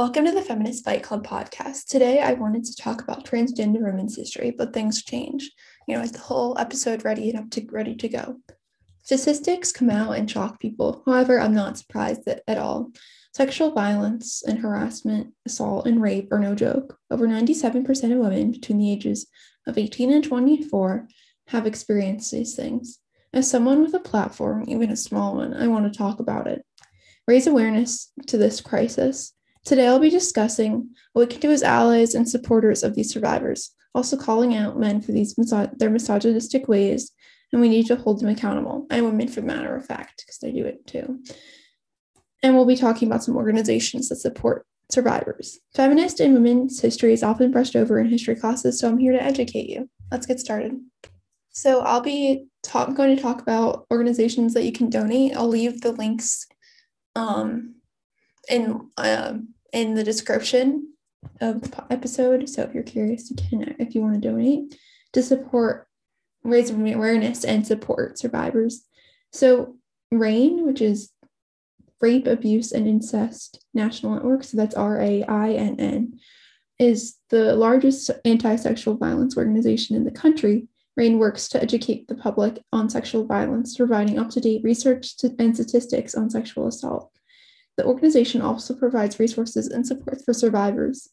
Welcome to the Feminist Fight Club podcast. Today, I wanted to talk about transgender women's history, but things change. You know, is the whole episode ready and up to ready to go? Statistics come out and shock people. However, I'm not surprised at, at all. Sexual violence and harassment, assault, and rape are no joke. Over 97% of women between the ages of 18 and 24 have experienced these things. As someone with a platform, even a small one, I want to talk about it. Raise awareness to this crisis Today, I'll be discussing what we can do as allies and supporters of these survivors, also calling out men for these their misogynistic ways, and we need to hold them accountable, and women for the matter of fact, because they do it too. And we'll be talking about some organizations that support survivors. Feminist and women's history is often brushed over in history classes, so I'm here to educate you. Let's get started. So I'll be talk- going to talk about organizations that you can donate. I'll leave the links um, in uh, in the description of the episode. So if you're curious, you can if you want to donate to support raise awareness and support survivors. So RAINN, which is Rape, Abuse, and Incest National Network, so that's R A I N N, is the largest anti sexual violence organization in the country. RAINN works to educate the public on sexual violence, providing up to date research and statistics on sexual assault. The organization also provides resources and support for survivors.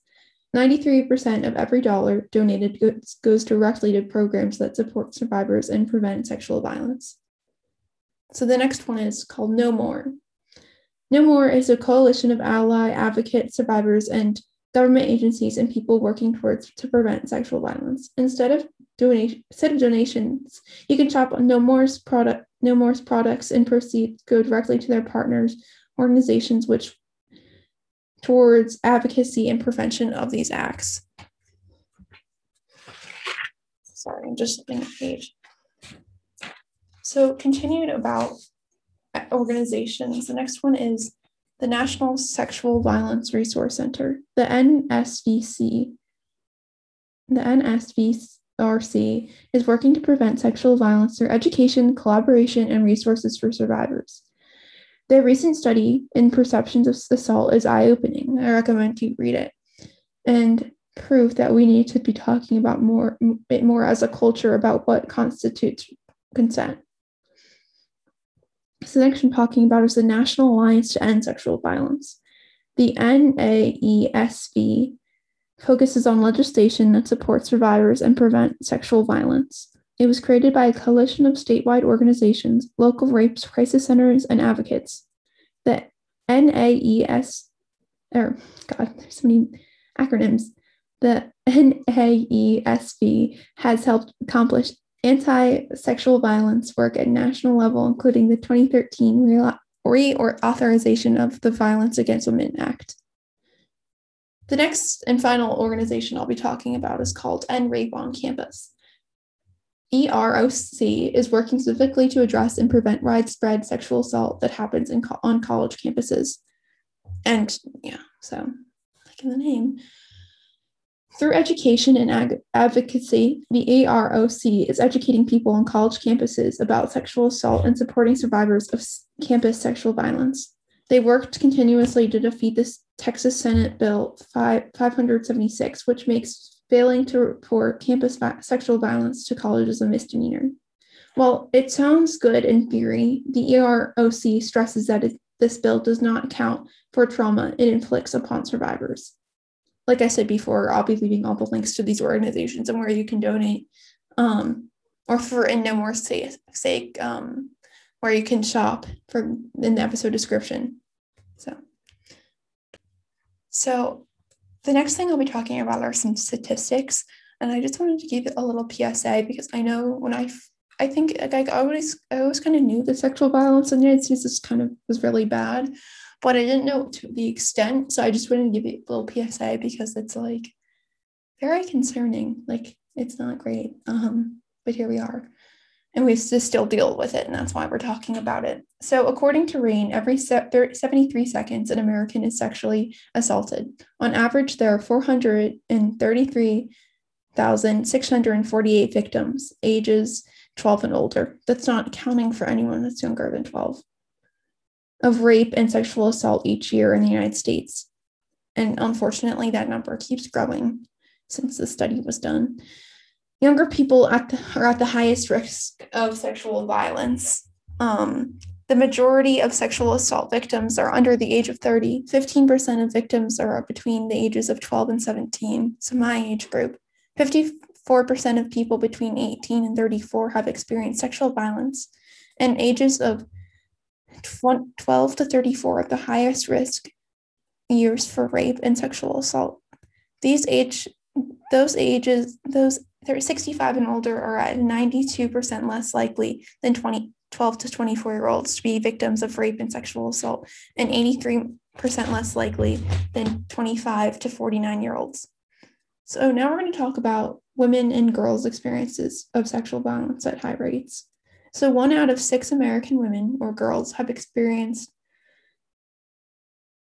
93% of every dollar donated goes, directly to programs that support survivors and prevent sexual violence. So the next one is called No More. No More is a coalition of ally, advocate, survivors, and government agencies and people working towards to prevent sexual violence. Instead of donation, instead of donations, you can shop on No More's product, No More's products, and proceeds go directly to their partners organizations which towards advocacy and prevention of these acts. Sorry, I'm just flipping a page. So, continuing about organizations, the next one is the National Sexual Violence Resource Center, the NSVC. The NSVRC is working to prevent sexual violence through education, collaboration, and resources for survivors. Their recent study in perceptions of assault is eye opening. I recommend you read it. And proof that we need to be talking about more it more as a culture about what constitutes consent. The next I'm talking about is the National Alliance to End Sexual Violence. The NAESV focuses on legislation that supports survivors and prevent sexual violence. It was created by a coalition of statewide organizations, local rape crisis centers, and advocates. The NAES, or er, God, there's so many acronyms. The NAESV has helped accomplish anti sexual violence work at national level, including the 2013 reauthorization of the Violence Against Women Act. The next and final organization I'll be talking about is called End Rape on Campus. EROC is working specifically to address and prevent widespread sexual assault that happens in co- on college campuses. And yeah, so like in the name. Through education and ag- advocacy, the AROC is educating people on college campuses about sexual assault and supporting survivors of s- campus sexual violence. They worked continuously to defeat this Texas Senate Bill 5, 576, which makes failing to report campus sexual violence to college is a misdemeanor. While it sounds good in theory, the EROC stresses that it, this bill does not account for trauma it inflicts upon survivors. Like I said before, I'll be leaving all the links to these organizations and where you can donate, um, or for in no more sake, um, where you can shop for in the episode description. So, so the next thing I'll be talking about are some statistics. And I just wanted to give a little PSA because I know when I, I think like I always, I always kind of knew that sexual violence in the United States is kind of was really bad, but I didn't know to the extent. So I just wanted to give you a little PSA because it's like very concerning. Like it's not great. Um, but here we are and we still deal with it. And that's why we're talking about it. So, according to RAINN, every 73 seconds, an American is sexually assaulted. On average, there are 433,648 victims, ages 12 and older. That's not accounting for anyone that's younger than 12, of rape and sexual assault each year in the United States. and unfortunately, that number keeps growing since the study was done. Younger people at the, are at the highest risk of sexual violence. Um, the majority of sexual assault victims are under the age of 30. 15% of victims are between the ages of 12 and 17, so my age group. 54% of people between 18 and 34 have experienced sexual violence, and ages of 12 to 34 are the highest risk years for rape and sexual assault. These age those ages those 65 and older are at 92% less likely than 20, 12 to 24 year olds to be victims of rape and sexual assault, and 83% less likely than 25 to 49 year olds. So now we're going to talk about women and girls' experiences of sexual violence at high rates. So one out of six American women or girls have experienced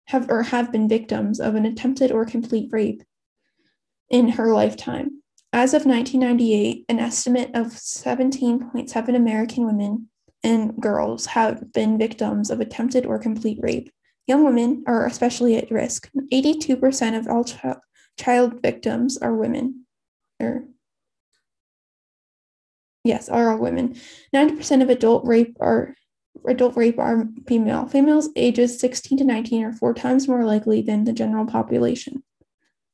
have or have been victims of an attempted or complete rape in her lifetime. As of 1998, an estimate of 17.7 American women and girls have been victims of attempted or complete rape. Young women are especially at risk. 82% of all ch- child victims are women. Or yes, are all women. 90% of adult rape are adult rape are female. Females ages 16 to 19 are four times more likely than the general population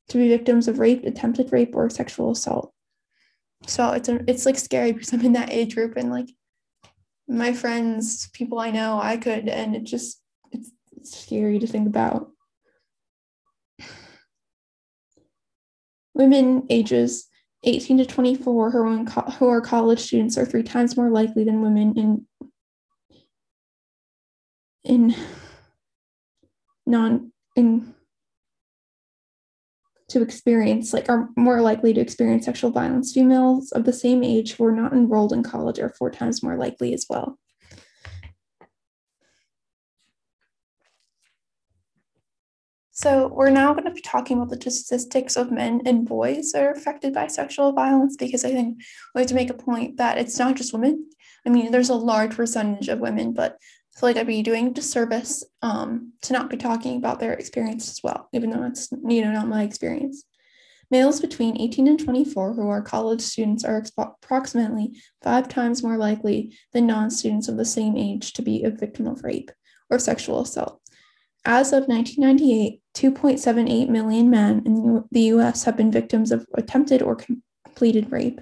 to be victims of rape, attempted rape, or sexual assault. So it's a, it's like scary because I'm in that age group and like my friends, people I know, I could, and it just it's, it's scary to think about. Women ages 18 to 24 who are, who are college students are three times more likely than women in in non in to experience, like, are more likely to experience sexual violence. Females of the same age who are not enrolled in college are four times more likely as well. So, we're now going to be talking about the statistics of men and boys that are affected by sexual violence because I think we have to make a point that it's not just women. I mean, there's a large percentage of women, but Feel like I'd be doing disservice um, to not be talking about their experience as well, even though it's you know not my experience. Males between 18 and 24 who are college students are approximately five times more likely than non students of the same age to be a victim of rape or sexual assault. As of 1998, 2.78 million men in the US have been victims of attempted or completed rape.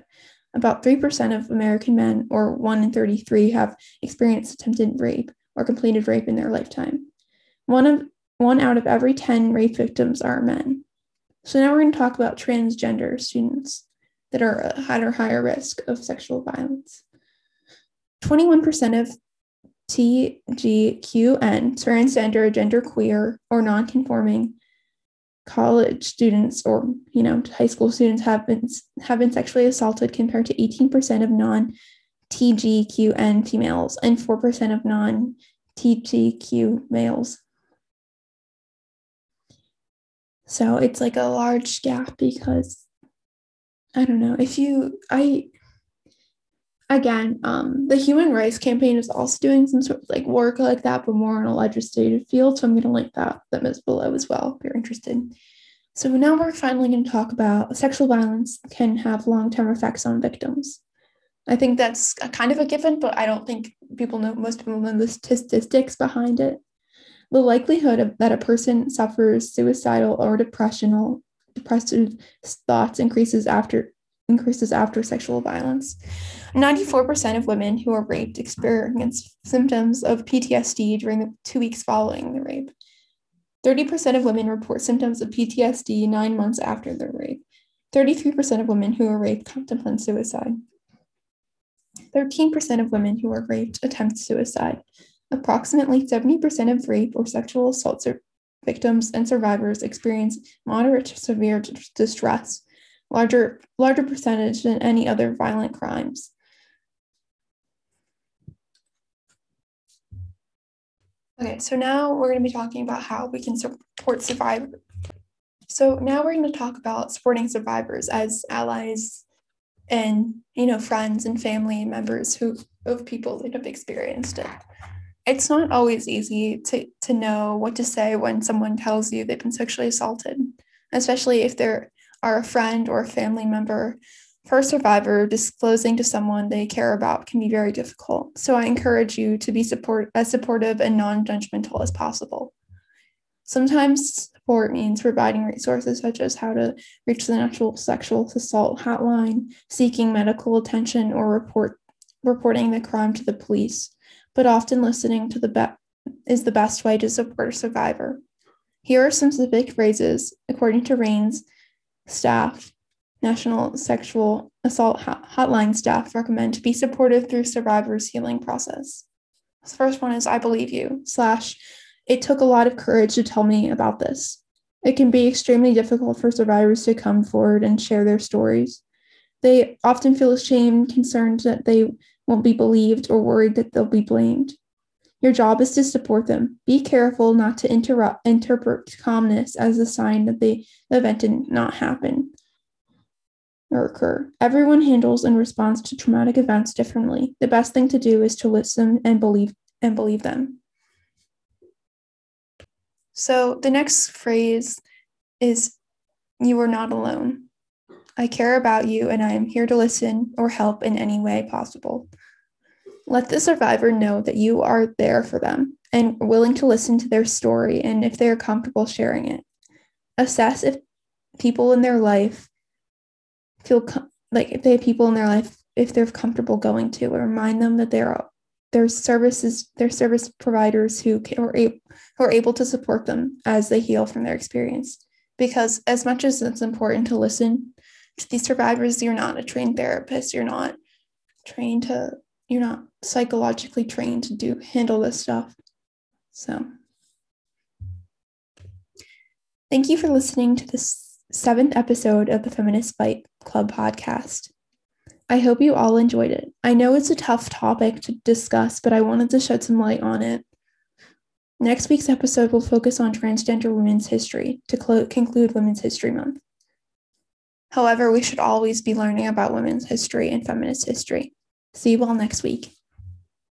About 3% of American men, or 1 in 33, have experienced attempted rape, or completed rape in their lifetime. One of one out of every 10 rape victims are men. So now we're going to talk about transgender students that are uh, at a higher risk of sexual violence. 21% of TGQN, transgender, genderqueer, or nonconforming college students or you know high school students have been have been sexually assaulted compared to 18% of non TGQN females and 4% of non TGQ males. So it's like a large gap because I don't know if you I again um the human rights campaign is also doing some sort of like work like that but more in a legislative field so i'm going to link that them as below as well if you're interested so now we're finally going to talk about sexual violence can have long-term effects on victims I think that's kind of a given, but I don't think people know, most people know the statistics behind it. The likelihood of, that a person suffers suicidal or depressional, depressive thoughts increases after increases after sexual violence. 94% of women who are raped experience symptoms of PTSD during the two weeks following the rape. 30% of women report symptoms of PTSD nine months after the rape. 33% of women who are raped contemplate suicide. 13% of women who are raped attempt suicide. Approximately 70% of rape or sexual assault victims and survivors experience moderate to severe distress, larger, larger percentage than any other violent crimes. Okay, so now we're going to be talking about how we can support survivors. So now we're going to talk about supporting survivors as allies and you know friends and family members who of people that have experienced it it's not always easy to, to know what to say when someone tells you they've been sexually assaulted, especially if they're are a friend or a family member. For a survivor, disclosing to someone they care about can be very difficult. So I encourage you to be support as supportive and non-judgmental as possible. Sometimes support means providing resources such as how to reach the National Sexual Assault Hotline, seeking medical attention, or report reporting the crime to the police but often listening to the be- is the best way to support a survivor. Here are some specific phrases, according to RAINN's staff, National Sexual Assault Hotline staff recommend to be supportive through survivors' healing process. The first one is I believe you, slash, it took a lot of courage to tell me about this. It can be extremely difficult for survivors to come forward and share their stories. They often feel ashamed, concerned that they won't be believed or worried that they'll be blamed. Your job is to support them. Be careful not to interrupt, interpret calmness as a sign that the event did not happen or occur. Everyone handles and responds to traumatic events differently. The best thing to do is to listen and believe and believe them. So the next phrase is you are not alone. I care about you and I am here to listen or help in any way possible. Let the survivor know that you are there for them and willing to listen to their story and if they are comfortable sharing it. Assess if people in their life feel com- like if they have people in their life if they're comfortable going to and remind them that there are there's services their service providers who are, able, who are able to support them as they heal from their experience because as much as it's important to listen to these survivors you're not a trained therapist you're not trained to you're not psychologically trained to do handle this stuff. So thank you for listening to this seventh episode of the Feminist Fight Club podcast. I hope you all enjoyed it. I know it's a tough topic to discuss, but I wanted to shed some light on it. Next week's episode will focus on transgender women's history to clo- conclude Women's History Month. However, we should always be learning about women's history and feminist history. See you all next week.